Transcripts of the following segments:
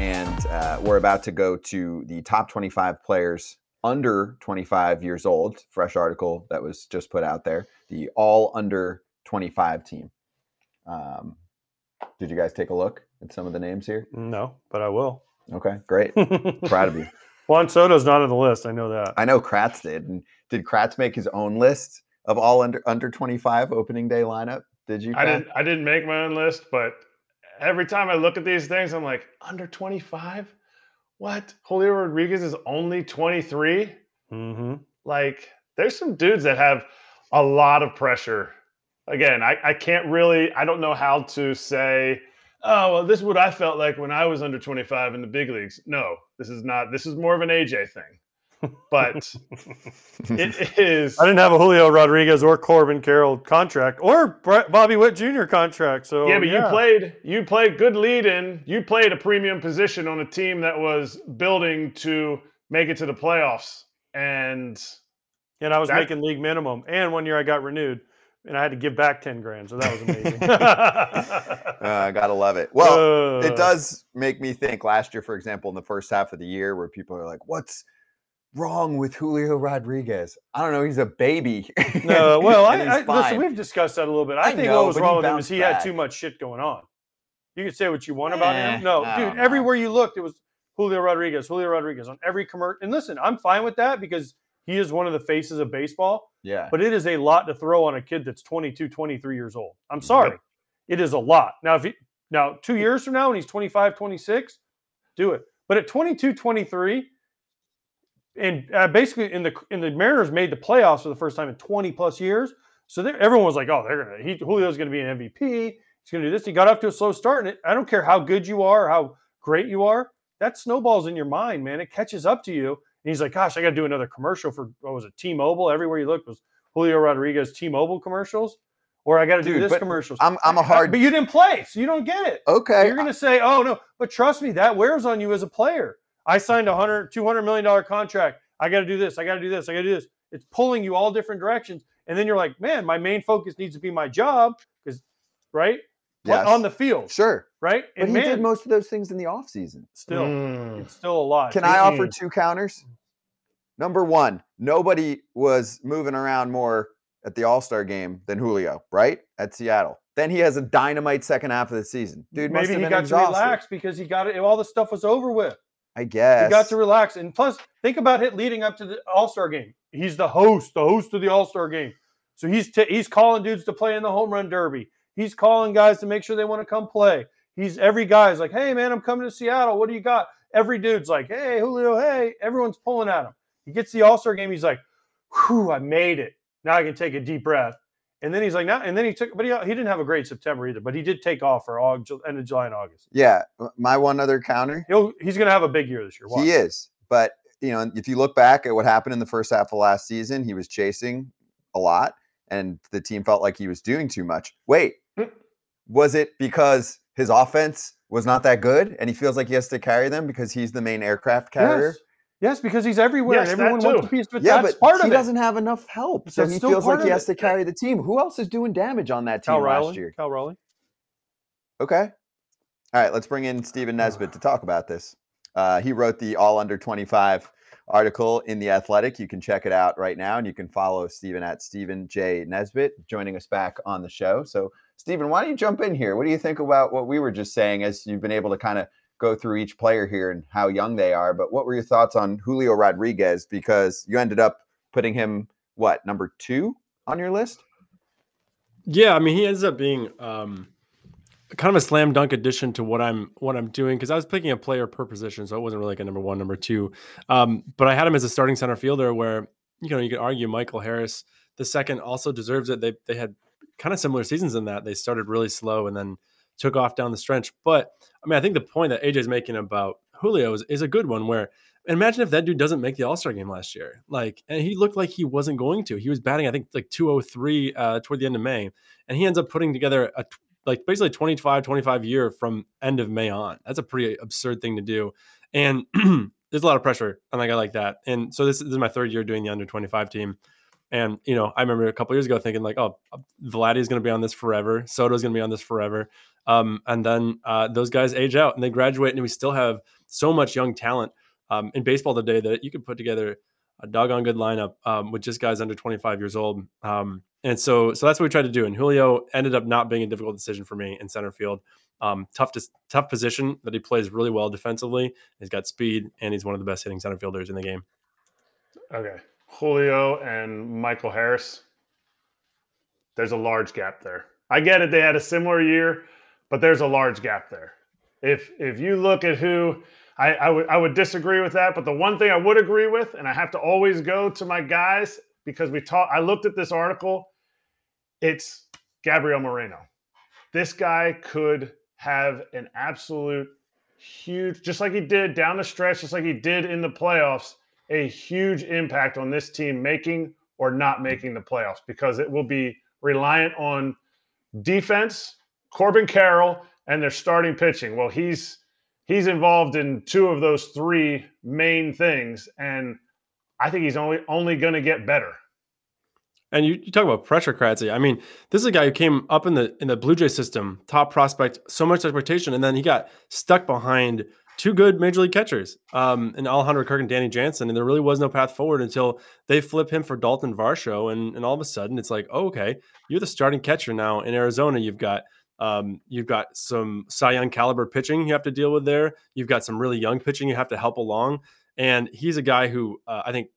and uh, we're about to go to the top 25 players under 25 years old. Fresh article that was just put out there. The all under 25 team. Um, did you guys take a look at some of the names here? No, but I will. Okay, great. Proud of you. Juan Soto's not on the list. I know that. I know Kratz did. And did Kratz make his own list of all under under 25 opening day lineup? Did you? I didn't. I didn't make my own list, but every time I look at these things, I'm like, under 25? What? Julio Rodriguez is only 23? Mm-hmm. Like, there's some dudes that have a lot of pressure. Again, I, I can't really, I don't know how to say, oh, well, this is what I felt like when I was under 25 in the big leagues. No, this is not, this is more of an AJ thing but it is. I didn't have a Julio Rodriguez or Corbin Carroll contract or Bobby Witt Jr. contract. So yeah, but yeah. you played you played good lead in. You played a premium position on a team that was building to make it to the playoffs, and and I was that, making league minimum. And one year I got renewed. And I had to give back ten grand, so that was amazing. uh, gotta love it. Well, uh, it does make me think. Last year, for example, in the first half of the year, where people are like, "What's wrong with Julio Rodriguez? I don't know. He's a baby. No, well, I, I listen. We've discussed that a little bit. I, I think know, what was wrong with him is he back. had too much shit going on. You can say what you want about eh, him. No, dude. Everywhere you looked, it was Julio Rodriguez. Julio Rodriguez on every commercial. And listen, I'm fine with that because he is one of the faces of baseball. Yeah. But it is a lot to throw on a kid that's 22, 23 years old. I'm sorry. Yep. It is a lot. Now, if he now two years from now when he's 25, 26, do it. But at 22, 23 and uh, basically in the in the Mariners made the playoffs for the first time in 20 plus years. So everyone was like, "Oh, they're gonna he, Julio's gonna be an MVP. He's gonna do this." He got off to a slow start, and it, I don't care how good you are, how great you are, that snowballs in your mind, man. It catches up to you. And he's like, "Gosh, I got to do another commercial for what was it, T-Mobile? Everywhere you look was Julio Rodriguez T-Mobile commercials." Or I got to do this commercial. I'm, I'm a hard, but you didn't play, so you don't get it. Okay, you're gonna say, "Oh no," but trust me, that wears on you as a player. I signed a hundred, two hundred million dollar contract. I got to do this. I got to do this. I got to do this. It's pulling you all different directions. And then you're like, man, my main focus needs to be my job because, right? Yes. On the field. Sure. Right? And but he man, did most of those things in the off season. Still, mm. it's still a lot. Can I offer two counters? Number one, nobody was moving around more at the All Star game than Julio, right? At Seattle. Then he has a dynamite second half of the season. Dude, maybe he got exhausted. to relax because he got it. All the stuff was over with. I guess. He got to relax. And plus, think about it leading up to the All Star game. He's the host, the host of the All Star game. So he's t- he's calling dudes to play in the home run derby. He's calling guys to make sure they want to come play. He's every guy's like, hey man, I'm coming to Seattle. What do you got? Every dude's like, hey Julio, hey. Everyone's pulling at him. He gets the All Star game. He's like, whew, I made it. Now I can take a deep breath. And then he's like, now, and then he took, but he, he didn't have a great September either, but he did take off for all, end of July and August. Yeah. My one other counter. He'll, he's going to have a big year this year. Watch. He is. But, you know, if you look back at what happened in the first half of last season, he was chasing a lot and the team felt like he was doing too much. Wait, hmm. was it because his offense was not that good and he feels like he has to carry them because he's the main aircraft carrier? Yes. Yes, because he's everywhere yes, and everyone wants a piece of it. Yeah, That's but part he doesn't have enough help, so That's he feels like he has to carry the team. Who else is doing damage on that team Cal last Raleigh, year? Cal Raleigh. Okay. All right, let's bring in Stephen Nesbitt to talk about this. Uh, he wrote the All Under 25 article in The Athletic. You can check it out right now, and you can follow Stephen at Stephen J. Nesbitt, joining us back on the show. So, Stephen, why don't you jump in here? What do you think about what we were just saying as you've been able to kind of go through each player here and how young they are. But what were your thoughts on Julio Rodriguez? Because you ended up putting him what number two on your list? Yeah, I mean he ends up being um, kind of a slam dunk addition to what I'm what I'm doing because I was picking a player per position, so it wasn't really like a number one, number two. Um, but I had him as a starting center fielder, where you know you could argue Michael Harris the second also deserves it. They they had kind of similar seasons in that they started really slow and then took off down the stretch. But I mean, I think the point that AJ's making about Julio is, is a good one where imagine if that dude doesn't make the All-Star game last year. Like, and he looked like he wasn't going to. He was batting, I think, like 203 uh, toward the end of May. And he ends up putting together a like basically 25, 25 year from end of May on. That's a pretty absurd thing to do. And there's a lot of pressure on a guy like that. And so this, this is my third year doing the under 25 team. And you know, I remember a couple years ago thinking like, oh, Vladdy is going to be on this forever. Soto is going to be on this forever. Um, and then uh, those guys age out and they graduate, and we still have so much young talent um, in baseball today that you could put together a doggone good lineup um, with just guys under 25 years old. Um, and so, so that's what we tried to do. And Julio ended up not being a difficult decision for me in center field. Um, tough, to, tough position that he plays really well defensively. He's got speed, and he's one of the best hitting center fielders in the game. Okay, Julio and Michael Harris. There's a large gap there. I get it; they had a similar year, but there's a large gap there. If if you look at who I, I would I would disagree with that, but the one thing I would agree with, and I have to always go to my guys because we talked. I looked at this article. It's Gabriel Moreno. This guy could have an absolute huge, just like he did down the stretch, just like he did in the playoffs, a huge impact on this team making or not making the playoffs because it will be reliant on defense, Corbin Carroll, and their starting pitching. Well, he's he's involved in two of those three main things, and I think he's only only going to get better. And you, you talk about pressure, Kratzy. I mean, this is a guy who came up in the in the Blue Jay system, top prospect, so much expectation, and then he got stuck behind two good major league catchers, um, and Alejandro Kirk and Danny Jansen, and there really was no path forward until they flip him for Dalton Varsho, and and all of a sudden it's like, oh, okay, you're the starting catcher now in Arizona. You've got um, you've got some Cy Young caliber pitching you have to deal with there. You've got some really young pitching you have to help along, and he's a guy who uh, I think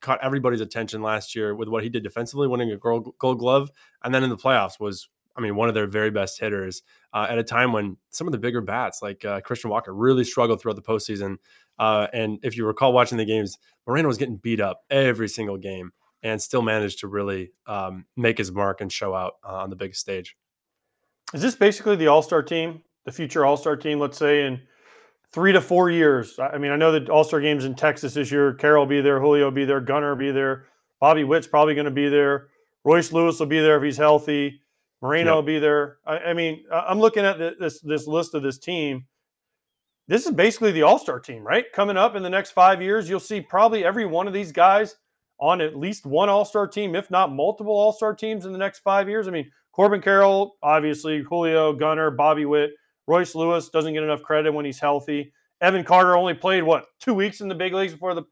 caught everybody's attention last year with what he did defensively, winning a gold, gold glove, and then in the playoffs was, I mean, one of their very best hitters uh, at a time when some of the bigger bats like uh, Christian Walker really struggled throughout the postseason. Uh, and if you recall watching the games, Moreno was getting beat up every single game and still managed to really um, make his mark and show out uh, on the big stage. Is this basically the All Star team, the future All Star team? Let's say in three to four years. I mean, I know that All Star games in Texas this year. Carroll will be there, Julio will be there, Gunnar will be there, Bobby Witt's probably going to be there, Royce Lewis will be there if he's healthy, Moreno yep. will be there. I, I, mean, I'm looking at this this list of this team. This is basically the All Star team, right? Coming up in the next five years, you'll see probably every one of these guys on at least one All Star team, if not multiple All Star teams in the next five years. I mean, Corbin Carroll, obviously, Julio, Gunnar, Bobby Witt, Royce Lewis doesn't get enough credit when he's healthy. Evan Carter only played what two weeks in the big leagues before the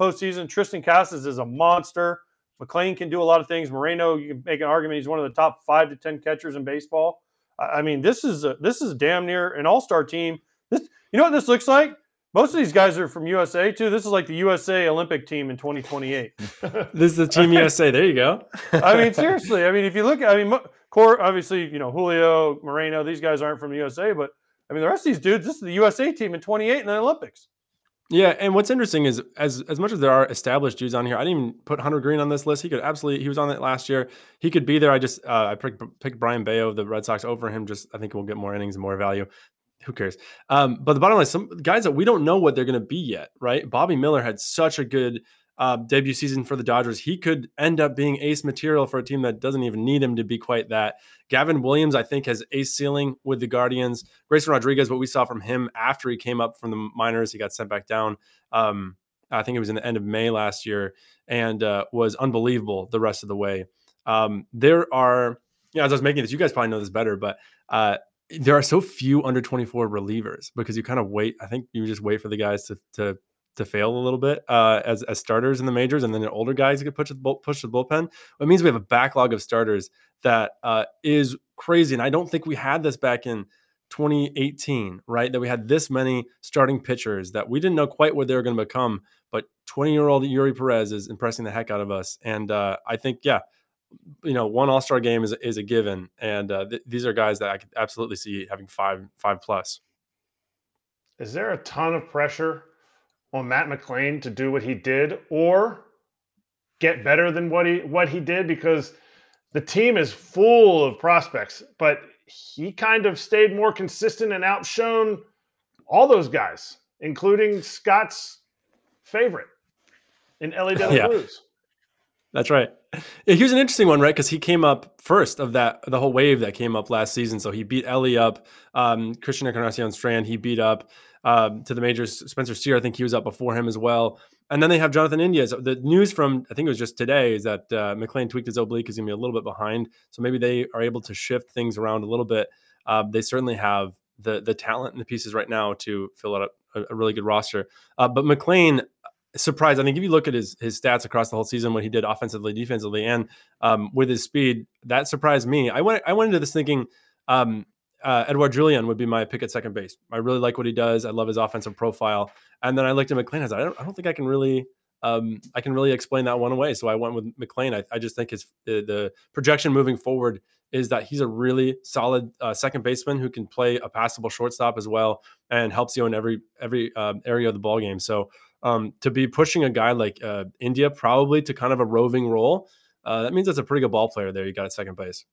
postseason. Triston Casas is a monster. McLain can do a lot of things. Moreno, you can make an argument he's one of the top five to ten catchers in baseball. I mean, this is a, this is damn near an all star team. This, you know what this looks like? Most of these guys are from USA too. This is like the USA Olympic team in 2028. this is the Team USA. There you go. I mean, seriously. I mean, if you look, I mean, Core, obviously, you know, Julio, Moreno, these guys aren't from USA, but I mean, the rest of these dudes, this is the USA team in 28 in the Olympics. Yeah, and what's interesting is as as much as there are established dudes on here, I didn't even put Hunter Greene on this list. He could absolutely he was on it last year. He could be there. I just uh, I picked, picked Brayan Bello of the Red Sox over him. Just I think we'll get more innings and more value. Who cares? Um, but the bottom line, some guys that we don't know what they're going to be yet, right? Bobby Miller had such a good uh, debut season for the Dodgers, he could end up being ace material for a team that doesn't even need him to be quite that. Gavin Williams, I think, has ace ceiling with the Guardians. Grayson Rodriguez, what we saw from him after he came up from the minors, he got sent back down. Um, I think it was in the end of May last year, and uh, was unbelievable the rest of the way. Um, there are, you know, as I was making this, you guys probably know this better, but uh, there are so few under 24 relievers because you kind of wait. I think you just wait for the guys to to to fail a little bit uh, as as starters in the majors, and then the older guys get push the push the bullpen. It means we have a backlog of starters that uh, is crazy, and I don't think we had this back in 2018, right? That we had this many starting pitchers that we didn't know quite what they were going to become. But 20 year old Eury Perez is impressing the heck out of us, and uh, I think yeah. You know, one All Star game is is a given, and uh, th- these are guys that I could absolutely see having five five plus. Is there a ton of pressure on Matt McLain to do what he did or get better than what he what he did because the team is full of prospects, but he kind of stayed more consistent and outshone all those guys, including Scott's favorite in De La. Cruz. That's right. He was an interesting one, right? Because he came up first of that the whole wave that came up last season. So he beat Elly up, um, Christian Encarnacion Strand. He beat up um, to the majors. Spencer Steer, I think he was up before him as well. and then they have Jonathan India. So the news from I think it was just today is that uh, McLain tweaked his oblique is going to be a little bit behind. So maybe they are able to shift things around a little bit. Uh, they certainly have the the talent and the pieces right now to fill out a, a really good roster. Uh, but McLain, surprised. I think if you look at his his stats across the whole season, what he did offensively, defensively, and um, with his speed, that surprised me. I went I went into this thinking. Um, uh, Edouard Julien would be my pick at second base. I really like what he does. I love his offensive profile. And then I looked at McLain. I said, I don't, I don't think I can really, um, I can really explain that one away. So I went with McLain. I, I just think his the, the, projection moving forward is that he's a really solid uh, second baseman who can play a passable shortstop as well and helps you in every every um, area of the ball game. So um, to be pushing a guy like uh, India probably to kind of a roving role, uh, that means that's a pretty good ball player there. You got at second base.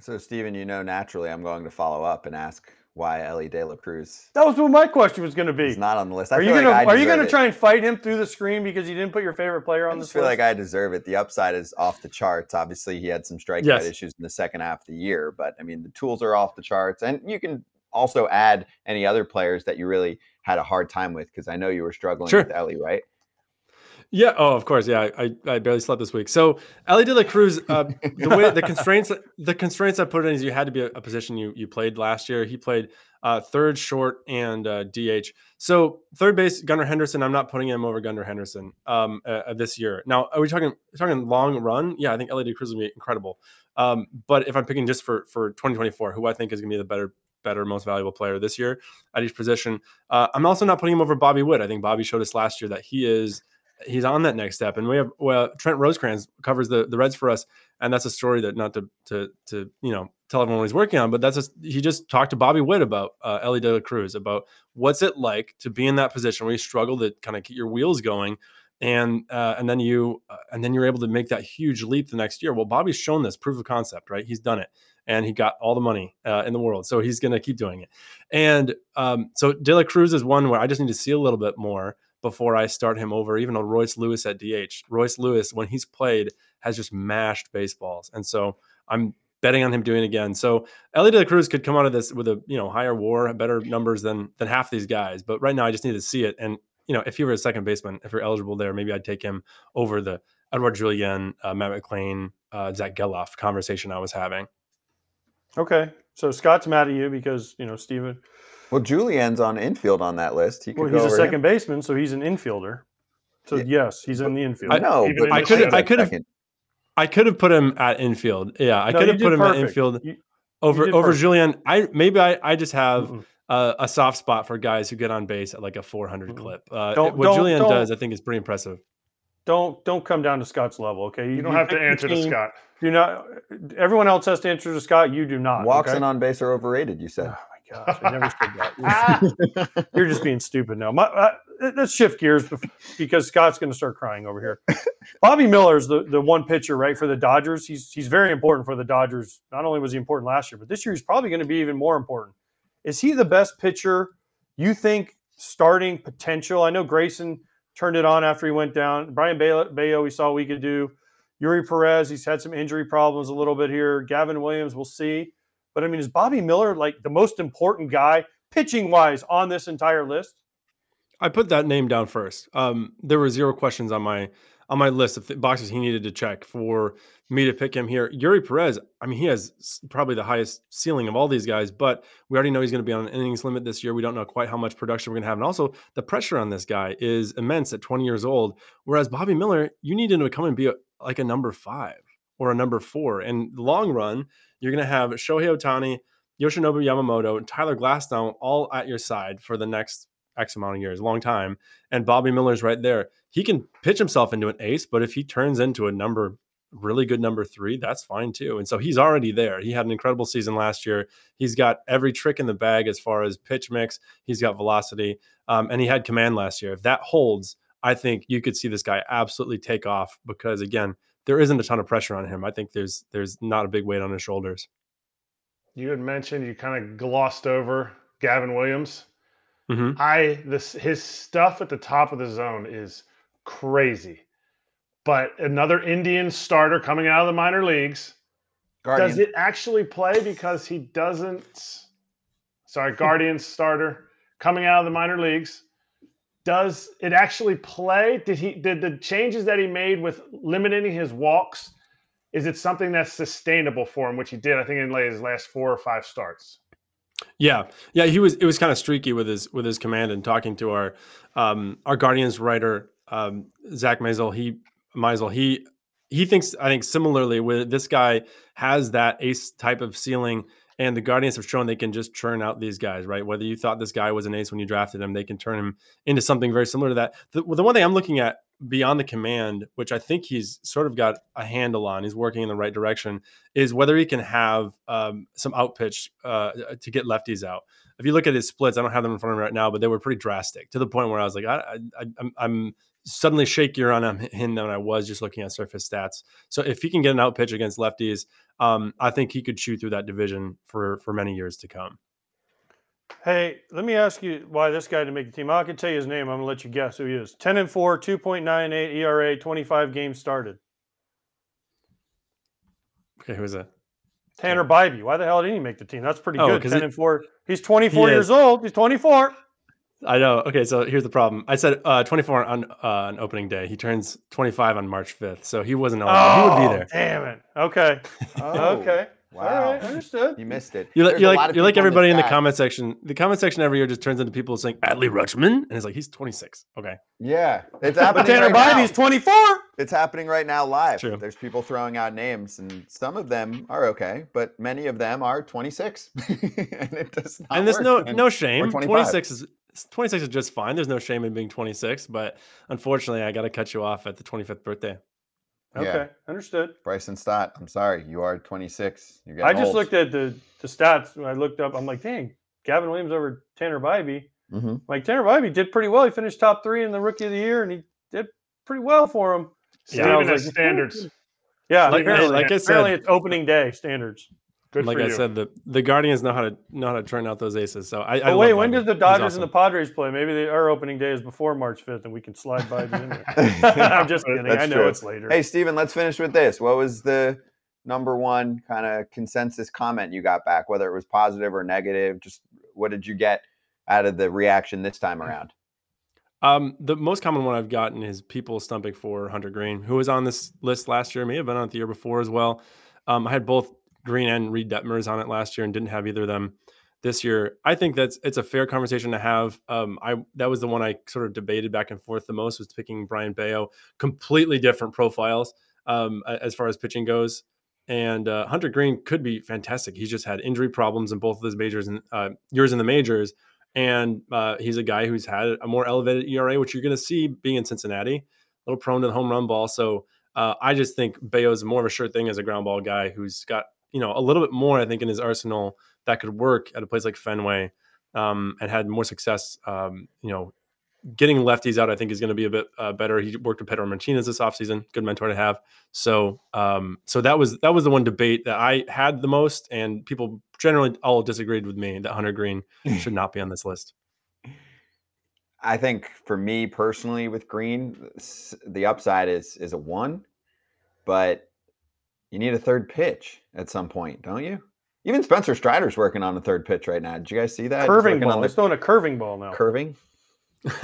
So, Stephen, you know, naturally, I'm going to follow up and ask why Elly De La Cruz. That was what my question was going to be. He's not on the list. I are you gonna Are you gonna try and fight him through the screen because you didn't put your favorite player on the list? I feel like I deserve it. The upside is off the charts. Obviously, he had some strikeout Yes. issues in the second half of the year, but I mean, the tools are off the charts, and you can also add any other players that you really had a hard time with because I know you were struggling Sure. with Elly, right? Yeah. Oh, of course. Yeah. I, I barely slept this week. So Elly De La Cruz, uh, the way the constraints the constraints I put in is you had to be a, a position you you played last year. He played uh, third, short, and uh, DH. So third base, Gunnar Henderson. I'm not putting him over Gunnar Henderson um, uh, uh, this year. Now, are we talking talking long run? Yeah, I think Elly De La Cruz will be incredible. Um, but if I'm picking just for for 2024, who I think is going to be the better better, most valuable player this year at each position, uh, I'm also not putting him over Bobby Witt. I think Bobby showed us last year that he is he's on that next step. And we have well, Trent Rosecrans covers the the Reds for us, and that's a story that not to to to you know tell everyone what he's working on, but that's a, he just talked to Bobby Witt about uh, Elly De La Cruz about what's it like to be in that position where you struggle to kind of get your wheels going. And uh, and then you uh, and then you're able to make that huge leap the next year. Well, Bobby's shown this proof of concept, right? He's done it, and he got all the money uh, in the world, so he's going to keep doing it. And um, so De La Cruz is one where I just need to see a little bit more before I start him over, even though Royce Lewis at DH. Royce Lewis, when he's played, has just mashed baseballs. And so I'm betting on him doing it again. So Elly De La Cruz could come out of this with a you know higher war, better numbers than than half these guys. But right now I just need to see it. And you know, if you were a second baseman, if you're eligible there, maybe I'd take him over the Edouard Julien, uh, Matt McLain, uh, Zack Gelof conversation I was having. Okay, so Scott's mad at you because you know Steven. Well, Julien's on infield on that list. He could Well, go he's a over second him. baseman, so he's an infielder. So Yeah. yes, he's in the infield. I know, Even but in the he I could've- second. I could have put him at infield. Yeah, I No, could you have did put him at infield You- over did over perfect. Julien. I maybe I, I just have Mm-mm. uh, a soft spot for guys who get on base at like a 400 Mm-mm. clip. Uh, Don't- what don't- Julien don't- does, I think, is pretty impressive. Don't don't come down to Scott's level, okay? You don't have to pick the answer to team. Scott. Do not. Everyone else has to answer to Scott. You do not. Walks okay? and on base are overrated. You said. Oh my gosh, I never said that. You're, you're just being stupid now. My, uh, let's shift gears because Scott's going to start crying over here. Bobby Miller's the, the one pitcher, right, for the Dodgers. He's he's very important for the Dodgers. Not only was he important last year, but this year he's probably going to be even more important. Is he the best pitcher you think starting potential? I know Grayson turned it on after he went down. Brayan Bello, we saw we could do. Eury Perez, he's had some injury problems a little bit here. Gavin Williams, we'll see. But I mean, is Bobby Miller like the most important guy pitching wise on this entire list? I put that name down first. Um, there were zero questions on my on my list of th- boxes he needed to check for me to pick him here. Eury Perez, I mean, he has probably the highest ceiling of all these guys, but we already know he's going to be on an innings limit this year. We don't know quite how much production we're going to have, and also the pressure on this guy is immense at 20 years old. Whereas Bobby Miller, you need him to come and be a, like a number five or a number four. And long run, you're going to have Shohei Ohtani, Yoshinobu Yamamoto, and Tyler Glasnow all at your side for the next X amount of years, long time. And Bobby Miller's right there. He can pitch himself into an ace, but if he turns into a number, really good number three, that's fine too. And so he's already there. He had an incredible season last year. He's got every trick in the bag as far as pitch mix. He's got velocity, um, and he had command last year. If that holds, I think you could see this guy absolutely take off because again, there isn't a ton of pressure on him. I think there's there's not a big weight on his shoulders. You had mentioned you kind of glossed over Gavin Williams. Hmm I this his stuff at the top of the zone is crazy. But another Indian starter coming out of the minor leagues. Guardian. Does it actually play because he doesn't? Sorry, Guardians starter coming out of the minor leagues. does it actually play? Did he did the changes that he made with limiting his walks? Is it something that's sustainable for him, which he did, I think, in like his last four or five starts? Yeah, yeah, he was. It was kind of streaky with his with his command and talking to our um, our Guardians writer um, Zack Meisel. He Meisel. He he thinks I think similarly with this guy has that ace type of ceiling and the Guardians have shown they can just churn out these guys, right? Whether you thought this guy was an ace when you drafted him, they can turn him into something very similar to that. The, the one thing I'm looking at beyond the command, which I think he's sort of got a handle on, he's working in the right direction, is whether he can have um, some out pitch uh, to get lefties out. If you look at his splits, I don't have them in front of me right now, but they were pretty drastic to the point where I was like, I, I'm suddenly shakier on him than I was just looking at surface stats. So if he can get an out pitch against lefties, um, I think he could chew through that division for for many years to come. Hey, let me ask you why this guy didn't make the team. I can tell you his name. I'm gonna let you guess who he is. Ten and four, two point nine eight ERA, twenty five games started. Okay, who is that? Tanner Bibee. Why the hell didn't he make the team? That's pretty oh, good. Ten he, and four. He's 24 he years old. He's 24. I know. Okay, so here's the problem. I said uh, 24 on uh, on opening day. He turns 25 on March 5th, so he wasn't eligible. Oh, he would be oh, there. Damn it. Okay. Oh, okay. Wow. All right, understood. You missed it. You're, you're like you're like everybody in the, in the comment section. The comment section every year just turns into people saying Adley Rutschman, and it's like he's 26. Okay. Yeah, it's happening. but Tanner right Bibee 24. It's happening right now live. True. There's people throwing out names, and some of them are okay, but many of them are 26, and it does not. And there's no no shame. 26 is 26 is just fine. There's no shame in being 26, but unfortunately, I got to cut you off at the 25th birthday. Okay, yeah. understood. Bryson Stott, I'm sorry, you are 26. You're I just old. looked at the the stats. I looked up. I'm like, dang, Gavin Williams over Tanner Bibee. Mm-hmm. Like Tanner Bibee did pretty well. He finished top three in the Rookie of the Year, and he did pretty well for him. Yeah, even like, standards. Yeah, like, apparently, like I said, apparently it's opening day standards. Good like I you. said, the the Guardians know how to know how to turn out those aces. So I. Oh, I wait, when does the Dodgers awesome. and the Padres play? Maybe they, our opening day is before March fifth, and we can slide by the end. I'm just kidding. That's I know true. it's later. Hey, Steven, let's finish with this. What was the number one kind of consensus comment you got back, whether it was positive or negative? Just what did you get out of the reaction this time around? Um, the most common one I've gotten is people stumping for Hunter Greene, who was on this list last year, may have been on it the year before as well. Um, I had both Greene and Reid Detmers on it last year and didn't have either of them this year. I think that's it's a fair conversation to have. Um, I that was the one I sort of debated back and forth the most was picking Brayan Bello. Completely different profiles um, as far as pitching goes. And uh, Hunter Greene could be fantastic. He's just had injury problems in both of those majors and uh, years in the majors. And uh, he's a guy who's had a more elevated ERA, which you're going to see being in Cincinnati, a little prone to the home run ball. So uh, I just think Bello's more of a sure thing as a ground ball guy who's got you know a little bit more, I think, in his arsenal that could work at a place like Fenway, um, and had more success. Um, you know, getting lefties out, I think, is going to be a bit uh, better. He worked with Pedro Martinez this offseason. Good mentor to have. So, um, so that was that was the one debate that I had the most, and people generally all disagreed with me that Hunter Greene should not be on this list. I think for me personally, with Greene, the upside is is a one, but you need a third pitch at some point, don't you? Even Spencer Strider's working on a third pitch right now. Did you guys see that? Curving ball. He's throwing a curving ball now. Curving.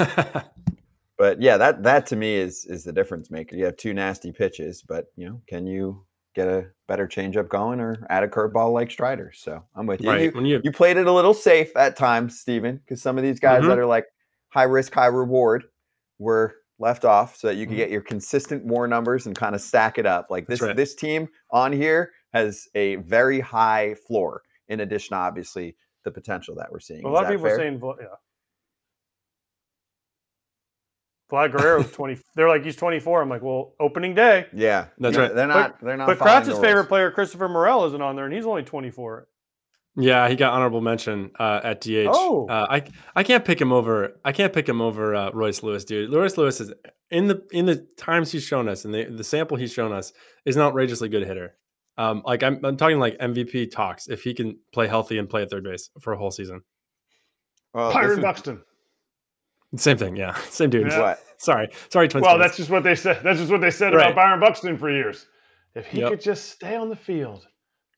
but yeah, that that to me is is the difference maker. You have two nasty pitches, but you know, can you get a better changeup going or add a curveball like Strider? So I'm with you. Right. You, you, you, played it a little safe at times, Steven, because some of these guys mm-hmm. that are like high risk, high reward were left off so that you can mm-hmm. get your consistent war numbers and kind of stack it up. Like this right. this team on here has a very high floor in addition obviously the potential that we're seeing. a lot of people fair? are saying yeah. Vlad Guerrero's 20 they're like he's 24. I'm like, well, opening day. Yeah. That's right. They're not but, they're not But Kratz's favorite player, Christopher Morel, isn't on there, and he's only 24. Yeah, he got honorable mention uh, at DH. Oh, uh, I I can't pick him over. I can't pick him over uh, Royce Lewis, dude. Royce Lewis is in the in the times he's shown us and the the sample he's shown us is an outrageously good hitter. Um, like I'm, I'm talking like MVP talks. If he can play healthy and play at third base for a whole season, well, Byron is... Buxton. Same thing, yeah, same dude. Yeah. What? Sorry, sorry, twins. Well, that's just what they said. That's just what they said right. about Byron Buxton for years. If he yep. could just stay on the field,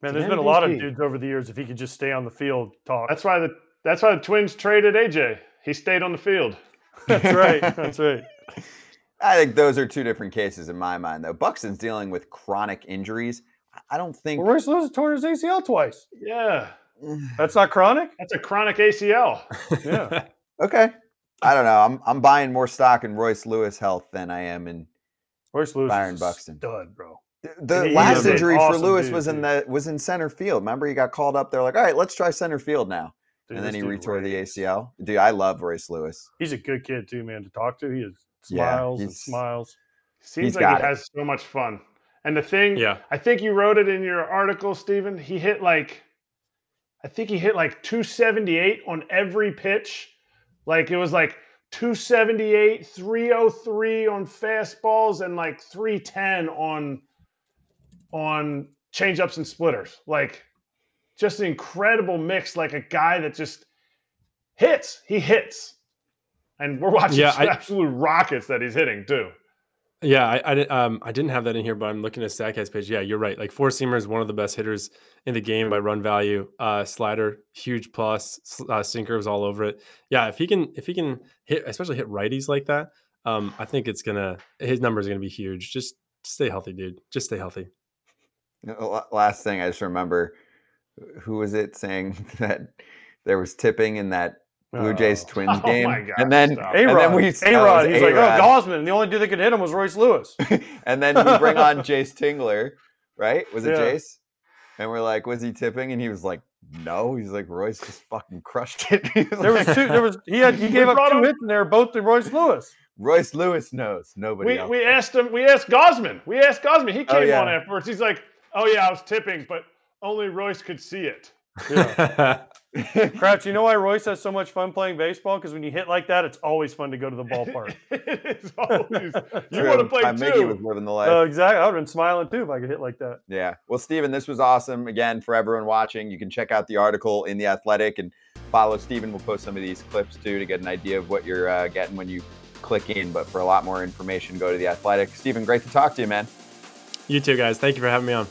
Man, there's been a lot of dudes over the years. If he could just stay on the field, talk. That's why the that's why the Twins traded AJ. He stayed on the field. That's right. That's right. I think those are two different cases in my mind, though. Buxton's dealing with chronic injuries. I- I don't think. Well, Royce Lewis torn his ACL twice. Yeah, That's not chronic. that's a chronic ACL. Yeah. Okay. I don't know. I'm I'm buying more stock in Royce Lewis health than I am in Royce Lewis Byron Buxton. stud, bro. The- the he- last he's an injury for Lewis dude, was in dude. the was in center field. Remember, he got called up. They're like, all right, let's try center field now, Dude, and then he dude retore the. ACL. Dude, I love Royce Lewis. He's a good kid too, man, to talk to. He is Yeah, smiles and smiles. Seems He's like got he it. has so much fun. And the thing, yeah. I think you wrote it in your article, Stephen. He hit like, I think he hit like 278 on every pitch. Like it was like 278, 303 on fastballs, and like 310 on on changeups and splitters. Like just an incredible mix. Like a guy that just hits. He hits, and we're watching Yeah, I- absolute rockets that he's hitting too. Yeah, I, I, um, I didn't have that in here, but I'm looking at Statcast page. Yeah, you're right. Like four seamer is one of the best hitters in the game by run value. Uh, slider, huge plus. Uh, sinker was all over it. Yeah, if he can, if he can hit, especially hit righties like that, um, I think it's gonna his numbers are gonna be huge. Just stay healthy, dude. Just stay healthy. La- Last thing I just remember, who was it saying that there was tipping in that Blue Jays Oh. Twins Oh game, my God, and then stop. A-Rod. then we A-Rod. He's like, oh, Gausman. The only dude that could hit him was Royce Lewis. and then we bring on Jace Tingler, right? Was it Yeah. Jace? And we're like, was he tipping? And he was like, no. He's like, Royce just fucking crushed it. Was There was two. There was he had he gave up two him- hits and they were both to Royce Lewis. Royce Lewis knows. Nobody We, else. we asked him. We asked Gausman. We asked Gausman. He Oh, came yeah. on afterwards. He's like, "Oh yeah, I was tipping, but only Royce could see it." Yeah. Crouch, you know why Royce has so much fun playing baseball? Because when you hit like that, it's always fun to go to the ballpark. it's always, you True. want to play Uh, Mickey was too. living the life. uh, exactly. I would have been smiling too if I could hit like that. Yeah. Well, Steven, this was awesome. Again, for everyone watching, you can check out the article in The Athletic and follow Steven. We'll post some of these clips too to get an idea of what you're uh, getting when you click in. But for a lot more information, go to The Athletic. Steven, great to talk to you, man. you too, guys. Thank you for having me on.